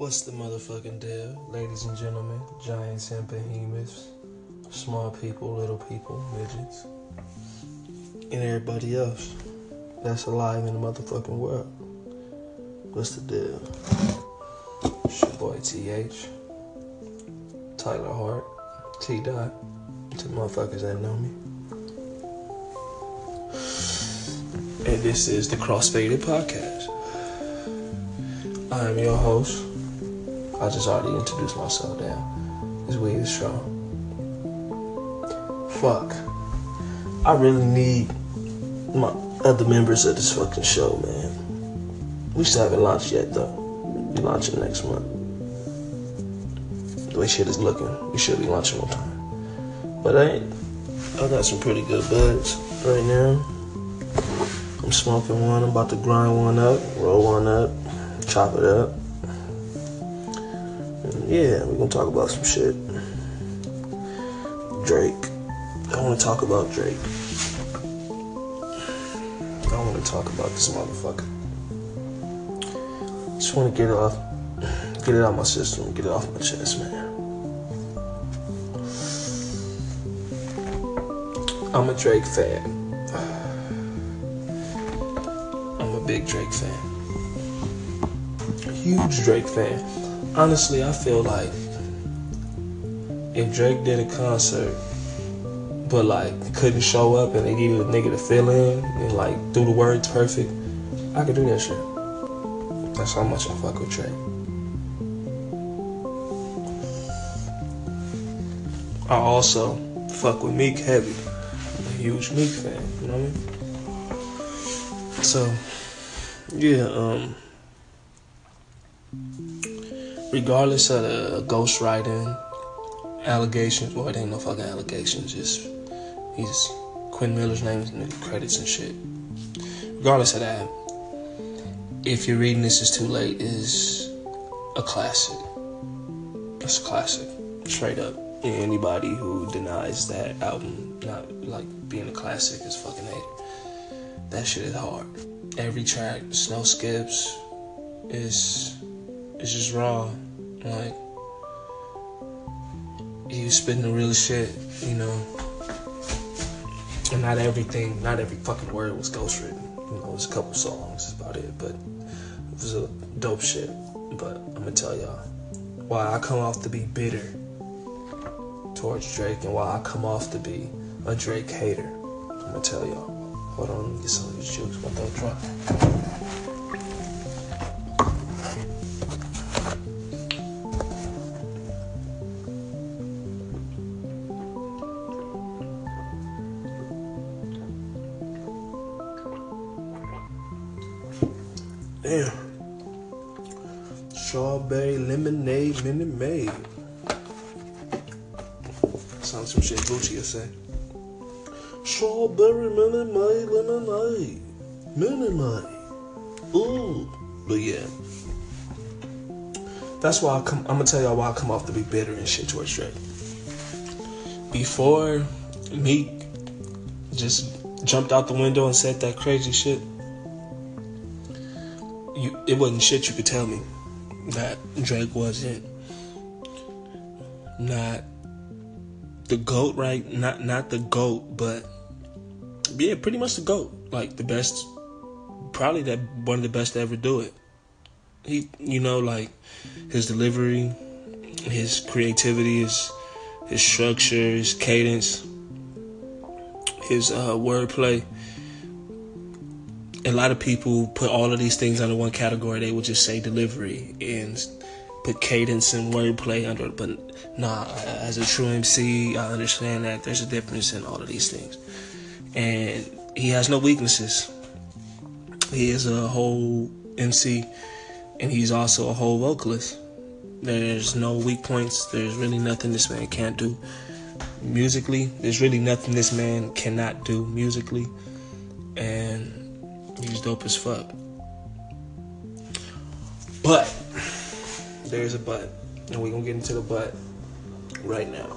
What's the motherfucking deal, ladies and gentlemen, giants and behemoths, small people, little people, midgets, and everybody else that's alive in the motherfucking world? What's the deal? It's your boy TH, Tyler Hart, T Dot, to motherfuckers that know me. And this is the Crossfaded Podcast. I am your host. I just already introduced myself down. This weed is strong. Fuck. I really need my other members of this fucking show, man. We still haven't launched yet, though. Be launching next month. The way shit is looking, we should be launching on time. But I, I got some pretty good buds right now. I'm smoking one. I'm about to grind one up, roll one up, chop it up. Yeah, we're gonna talk about some shit. Drake. I want to talk about Drake. I want to talk about this motherfucker. Just want to get it off, get it out my system, get it off my chest, man. I'm a Drake fan. I'm a big Drake fan. Huge Drake fan. Honestly, I feel like if Drake did a concert, but like couldn't show up and they needed a nigga to fill in and like do the words perfect, I could do that shit. That's how much I fuck with Drake. I also fuck with Meek heavy. I'm a huge Meek fan, you know what I mean? So, yeah, um, regardless of the ghostwriting allegations, well, it ain't no fucking allegations, just he's Quentin Miller's name in the credits and shit. Regardless of that, if you're reading this is too late is a classic. It's a classic, straight up. Anybody who denies that album not like being a classic is fucking hate. That shit is hard. Every track, snow skips, is it's just raw. Like he was spitting the real shit, you know. And not everything, not every fucking word was ghostwritten. You know, there's a couple songs, about it. But it was a dope shit. But I'm gonna tell y'all why I come off to be bitter towards Drake and why I come off to be a Drake hater. I'm gonna tell y'all. Hold on, get some of these jokes. My throat dry. Damn. Strawberry lemonade minute maid. Sounds some shit Gucci will say. Strawberry minute maid lemonade. Minute maid. Ooh. But yeah. That's why I come I'm gonna tell y'all why I come off to be bitter and shit towards Drake. Before Meek just jumped out the window and said that crazy shit you it wasn't shit you could tell me that Drake wasn't not the goat, right? Not not the goat, but yeah, pretty much the goat. Like the best, probably that one of the best to ever do it. He, you know, like his delivery, his creativity, his his structure, his cadence, his uh, wordplay a lot of people put all of these things under one category. They would just say delivery and put cadence and wordplay under it. But nah, as a true MC, I understand that there's a difference in all of these things. And he has no weaknesses. He is a whole MC and he's also a whole vocalist. There's no weak points. There's really nothing this man can't do musically. There's really nothing this man cannot do musically. And Dope as fuck. But there's a but. And we're gonna get into the but right now.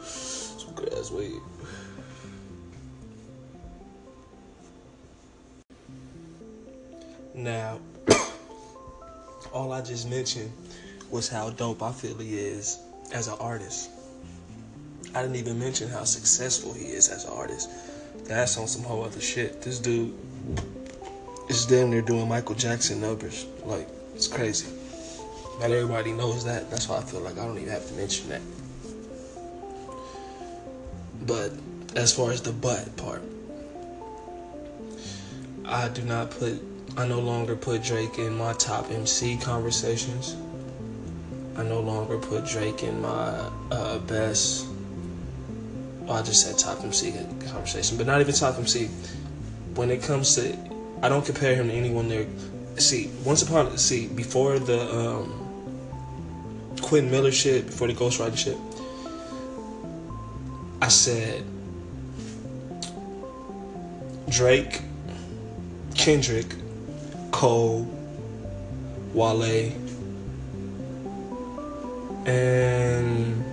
Some good ass weed. Now, all I just mentioned was how dope I feel he is as an artist. I didn't even mention how successful he is as an artist. That's on some whole other shit. This dude is damn near doing Michael Jackson numbers. Like, it's crazy. Not everybody knows that. That's why I feel like I don't even have to mention that. But as far as the but part, I do not put, I no longer put Drake in my top MC conversations. I no longer put Drake in my uh, best. Well, I just said top MC conversation, but not even top MC. When it comes to, I don't compare him to anyone there. See, once upon see before the um, Quentin Miller shit, before the Ghostwriter shit, I said Drake, Kendrick, Cole, Wale, and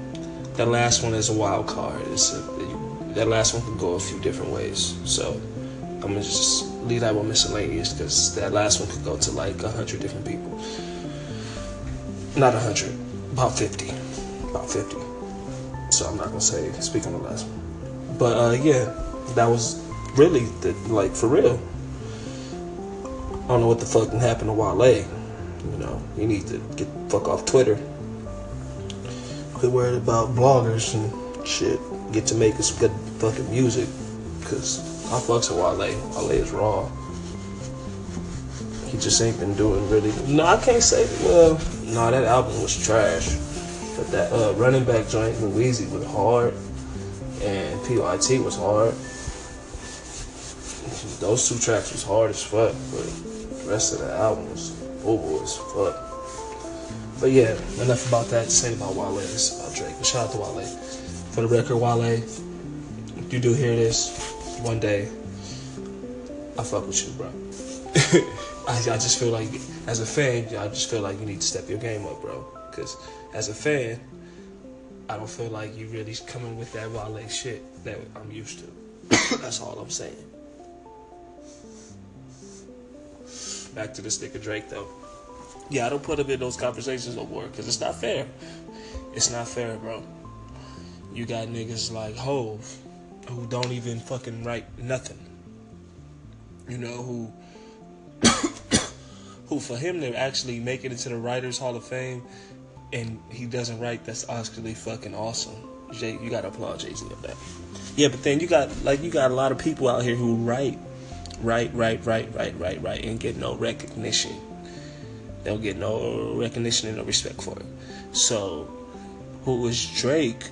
that last one is a wild card. A, that last one could go a few different ways. So I'm gonna just leave that one miscellaneous because that last one could go to like a hundred different people. Not a hundred, about fifty, about fifty. So I'm not gonna say speak on the last one. But uh, yeah, that was really the, like for real. I don't know what the fuck happened to Wale. You know, you need to get fuck off Twitter. Quit worried about bloggers and shit. Get to making some good fucking music. Cause I fucks with Wale. Wale is raw. He just ain't been doing really. No, I can't say. Well, no, nah, that album was trash. But that uh, running back joint with Weezy was hard, and PYT was hard. Those two tracks was hard as fuck, but the rest of the album was boo as fuck. But yeah, enough about that. To say about Wale. This is about Drake. But shout out to Wale. For the record, Wale, if you do hear this one day, I fuck with you, bro. I, I just feel like, as a fan, I just feel like you need to step your game up, bro. Because as a fan, I don't feel like you really coming with that Wale shit that I'm used to. That's all I'm saying. Back to the stick of Drake, though. Yeah, I don't put him in those conversations no more because it's not fair. It's not fair, bro. You got niggas like Hove who don't even fucking write nothing. You know, who who for him to actually make it into the Writers Hall of Fame and he doesn't write, that's actually fucking awesome. Jay, you gotta applaud Jay Z on that. Yeah, but then you got like you got a lot of people out here who write, write, write, write, write, write, write, and get no recognition. They'll get no recognition and no respect for it. So, who was Drake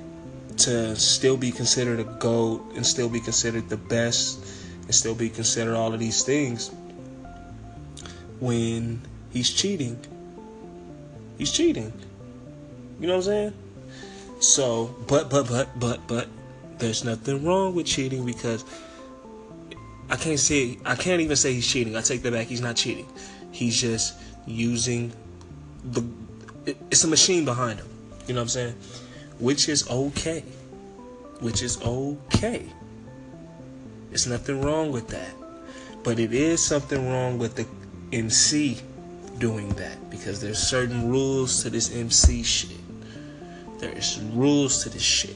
to still be considered a GOAT and still be considered the best and still be considered all of these things when he's cheating? He's cheating. You know what I'm saying? So, but, but, but, but, but, there's nothing wrong with cheating because I can't say, I can't even say he's cheating. I take that back. He's not cheating. He's just using the it's a machine behind him. You know what I'm saying? Which is okay. Which is okay. There's nothing wrong with that. But it is something wrong with the MC doing that because there's certain rules to this MC shit. There's rules to this shit.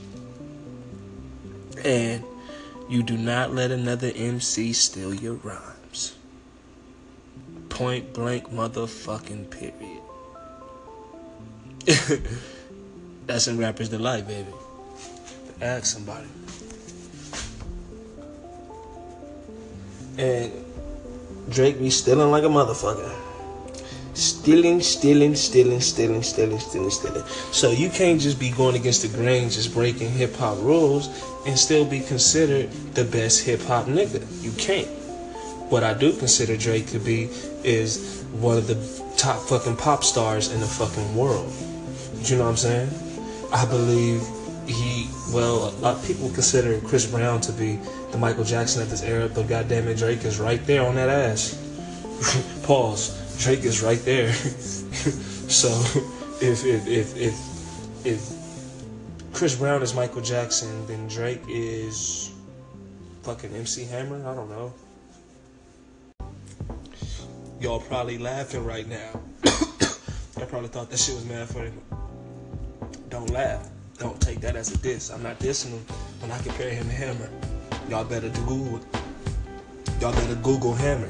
And you do not let another MC steal your rhymes. Point blank motherfucking period. That's in Rappers Delight, baby. Ask somebody. And Drake be stealing like a motherfucker. Stealing, stealing, stealing, stealing, stealing, stealing, stealing. So you can't just be going against the grain, just breaking hip hop rules, and still be considered the best hip hop nigga. You can't. What I do consider Drake to be is one of the top fucking pop stars in the fucking world. You know what I'm saying? I believe he, well, a lot people consider Chris Brown to be the Michael Jackson of this era, but goddamn it, Drake is right there on that ass. Pause. Drake is right there. so if if if if if Chris Brown is Michael Jackson, then Drake is fucking MC Hammer. I don't know. Y'all probably laughing right now. I probably thought that shit was mad funny. Don't laugh. Don't take that as a diss. I'm not dissing him when I compare him to Hammer. Y'all better Google. Y'all better Google Hammer.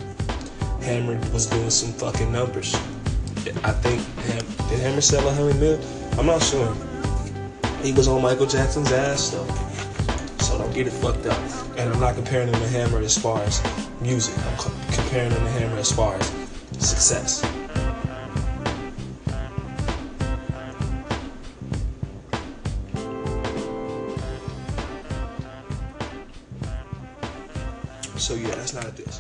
Hammer was doing some fucking numbers. I think did Hammer sell a hundred mil? I'm not sure. He was on Michael Jackson's ass though. So don't get it fucked up. And I'm not comparing him to Hammer as far as music. I'm comparing him to Hammer as far as So yeah, that's not diss.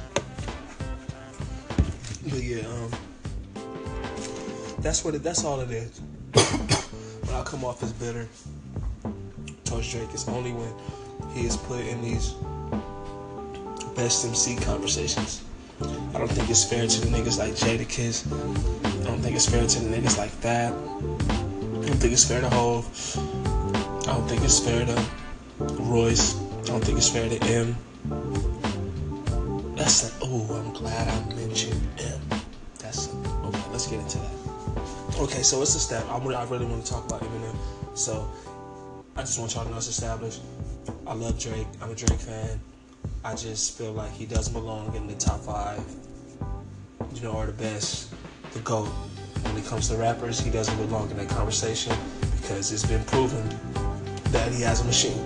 But yeah, um, that's what it. That's all it is. when I come off as bitter towards Drake, it's only when he is put in these best MC conversations. I don't think it's fair to the niggas like Jadakiss. I don't think it's fair to the niggas like that. I don't think it's fair to Hove. I don't think it's fair to Royce. I don't think it's fair to Em. That's like, oh, I'm glad I mentioned Em. That's okay. Let's get into that. Okay, so it's a step. I really, I really want to talk about Eminem. So I just want y'all to know it's established. I love Drake. I'm a Drake fan. I just feel like he doesn't belong in the top five, you know, or the best, the GOAT. When it comes to rappers, he doesn't belong in that conversation because it's been proven that he has a machine,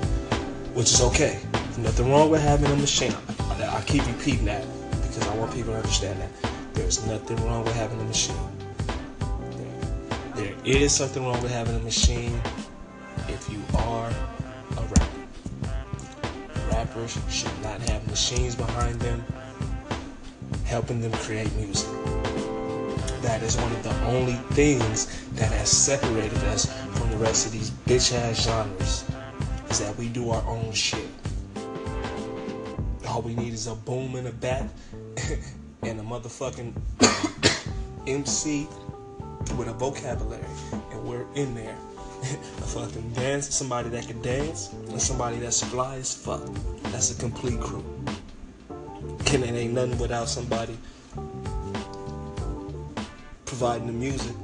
which is okay. Nothing wrong with having a machine. I keep repeating that because I want people to understand that. There's nothing wrong with having a machine. There is something wrong with having a machine if you are a rapper. Rappers should not have machines behind them helping them create music. That is one of the only things that has separated us from the rest of these bitch ass genres. Is that we do our own shit. All we need is a boom and a bat and a motherfucking MC with a vocabulary, and we're in there. A fucking dance, somebody that can dance, and somebody that's fly as fuck. That's a complete crew. And it ain't nothing without somebody providing the music.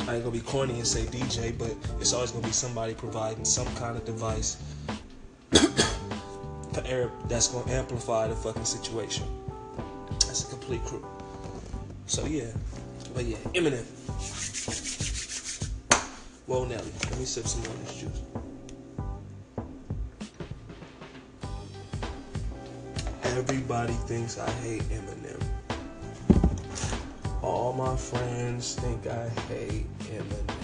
I ain't gonna be corny and say DJ, but it's always gonna be somebody providing some kind of device that's gonna amplify the fucking situation. That's a complete crew. So yeah, but yeah, Eminem. Whoa, Nelly, let me sip some of this juice. Everybody thinks I hate Eminem. All my friends think I hate Eminem.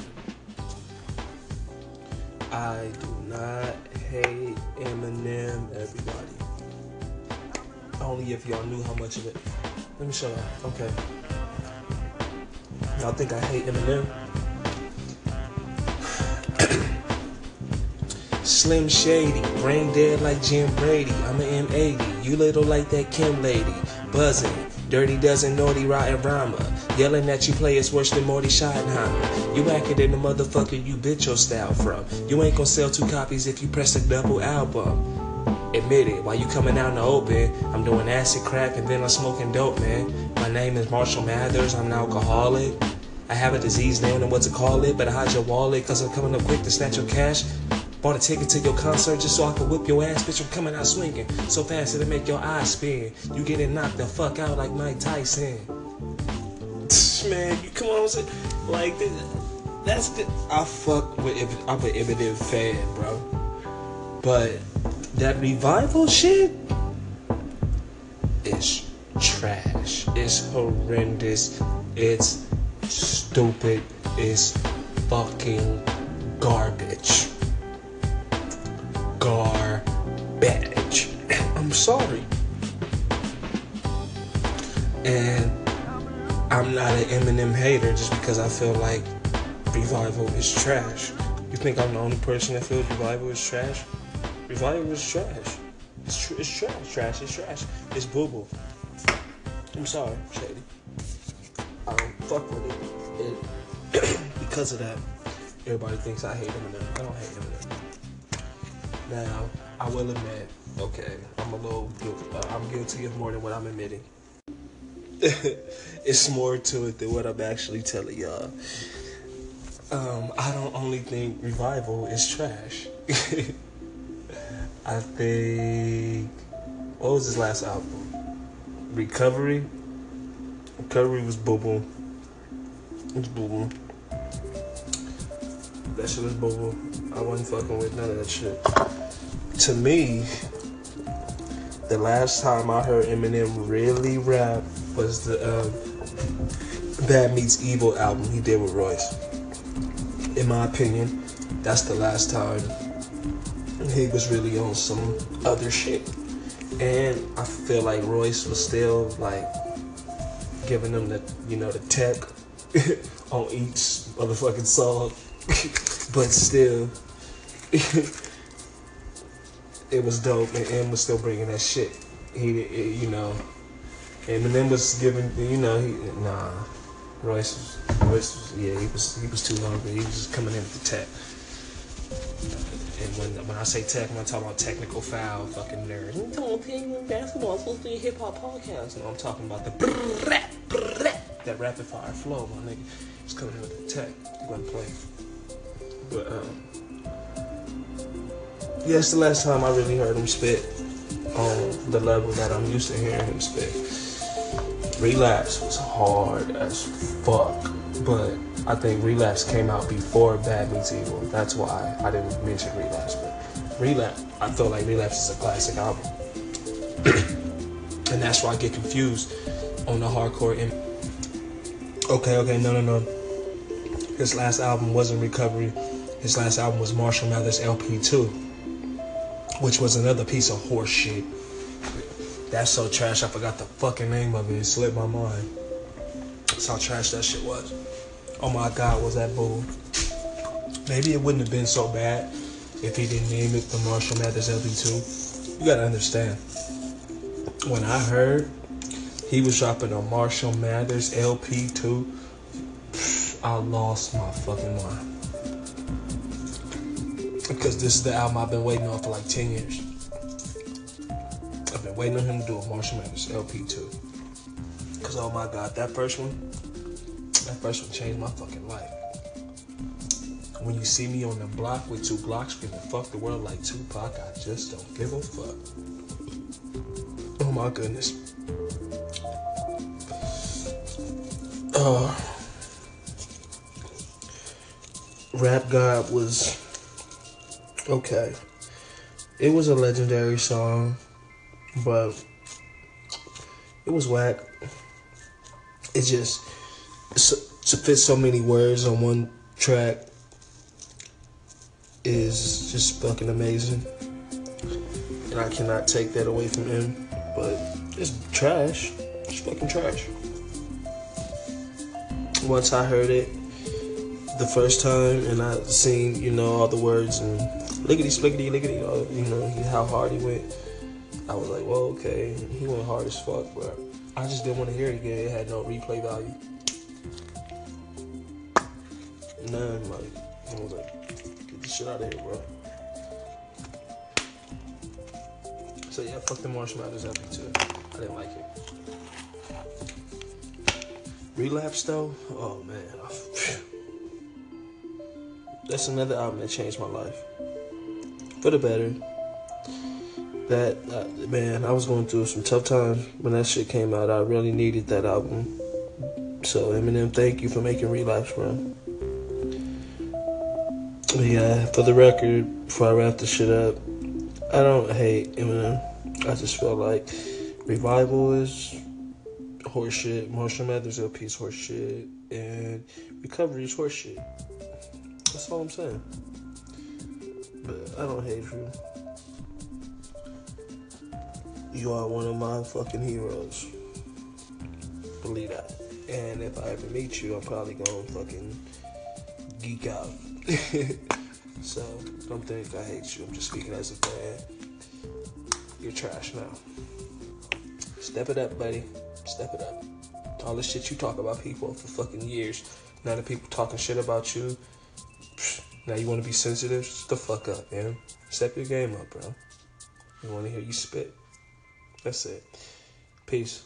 I do not hate Eminem, everybody. Only if y'all knew how much of it. Let me show you. Okay. Y'all think I hate Eminem? Slim Shady, brain dead like Jim Brady. I'm an M80, you little like that Kim lady. Buzzing, dirty dozen naughty rotten rhymer. Yelling at you players worse than Marty Schottenheimer. You acting than the motherfucker you bitch your style from. You ain't gonna sell two copies if you press a double album. Admit it, while you coming out in the open, I'm doing acid crack and then I'm smoking dope, man. My name is Marshall Mathers, I'm an alcoholic. I have a disease, they don't know what to call it, but I hide your wallet, cause I'm coming up quick to snatch your cash. Bought a ticket to your concert just so I could whip your ass, bitch. I'm coming out swinging so fast it'll make your eyes spin. You getting knocked the fuck out like Mike Tyson man, you come on, like that's the I fuck with I'm an Eminem fan, bro. But that revival shit is trash. It's horrendous. It's stupid. It's fucking not an Eminem hater just because I feel like Revival is trash. You think I'm the only person that feels Revival is trash? Revival is trash. It's, tr- it's trash, trash, it's trash. It's boo boo. I'm sorry, Shady. I don't fuck with it. it because of that, everybody thinks I hate Eminem. I don't hate Eminem. Now, I will admit, okay, I'm a little, uh, I'm guilty of more than what I'm admitting. it's more to it than what I'm actually telling y'all. Um, I don't only think Revival is trash. I think what was his last album? Recovery. Recovery was boo boo. It was boo boo. That shit was boo boo. I wasn't fucking with none of that shit. To me, the last time I heard Eminem really rap was the um, Bad Meets Evil album he did with Royce. In my opinion, that's the last time he was really on some other shit. And I feel like Royce was still like giving them the you know the tech on each motherfucking song, but still. it was dope, and Em was still bringing that shit. He, it, you know, Eminem was giving, you know, he, nah, Royce, was, Royce, was, yeah, he was, he was too hungry. He was just coming in with the tech. And when when I say tech, I'm talking about technical foul, fucking nerd. I'm talking about basketball. It's supposed to be a hip hop podcast. No, I'm talking about the that rapid fire flow, my nigga. He's coming in with the tech. He wasn't playing. But um, yeah, it's the last time I really heard him spit on the level that I'm used to hearing him spit. Relapse was hard as fuck, but I think Relapse came out before Bad Meets Evil. That's why I didn't mention Relapse. But Relapse, I feel like Relapse is a classic album, and that's why I get confused on the hardcore. Im- okay, okay, no, no, no. His last album wasn't Recovery. His last album was Marshall Mathers LP 2 which was another piece of horse shit. That's so trash. I forgot the fucking name of it. It slipped my mind. That's how trash that shit was. Oh my god, was that bull? Maybe it wouldn't have been so bad if he didn't name it the Marshall Mathers LP2. You gotta understand. When I heard he was dropping a Marshall Mathers LP2, I lost my fucking mind because this is the album I've been waiting on for like 10 years. Waiting on him to do a Marshall Mathers LP2. Because, oh my God, that first one, that first one changed my fucking life. When you see me on the block with two Glocks screaming, fuck the world like Tupac, I just don't give a fuck. Oh my goodness. Uh, Rap God was okay. It was a legendary song, but it was whack. It just to fit so many words on one track is just fucking amazing, and I cannot take that away from him. But it's trash. It's fucking trash. Once I heard it the first time, and I seen you know all the words and lickety splickety lickety, you know, how hard he went. I was like, well, okay, he went hard as fuck, but I just didn't want to hear it again. It had no replay value. None, like, I was like, get the shit out of here, bro. So yeah, fuck the Marshall Mathers LP too. I didn't like it. Relapse though, oh man, that's another album that changed my life for the better. That uh, man, I was going through some tough times when that shit came out. I really needed that album. So Eminem, thank you for making Relapse, bro. But yeah, for the record, before I wrap this shit up, I don't hate Eminem. I just feel like Revival is horseshit, Marshall Mathers LP is horseshit, and Recovery is horseshit. That's all I'm saying. But I don't hate you. You are one of my fucking heroes. Believe that. And if I ever meet you, I'm probably gonna fucking geek out. so don't think I hate you. I'm just speaking as a fan. You're trash now. Step it up, buddy. Step it up. All the shit you talk about people for fucking years. Now the people talking shit about you. Now you want to be sensitive? Shut the fuck up, man. Step your game up, bro. We want to hear you spit. That's it. Peace.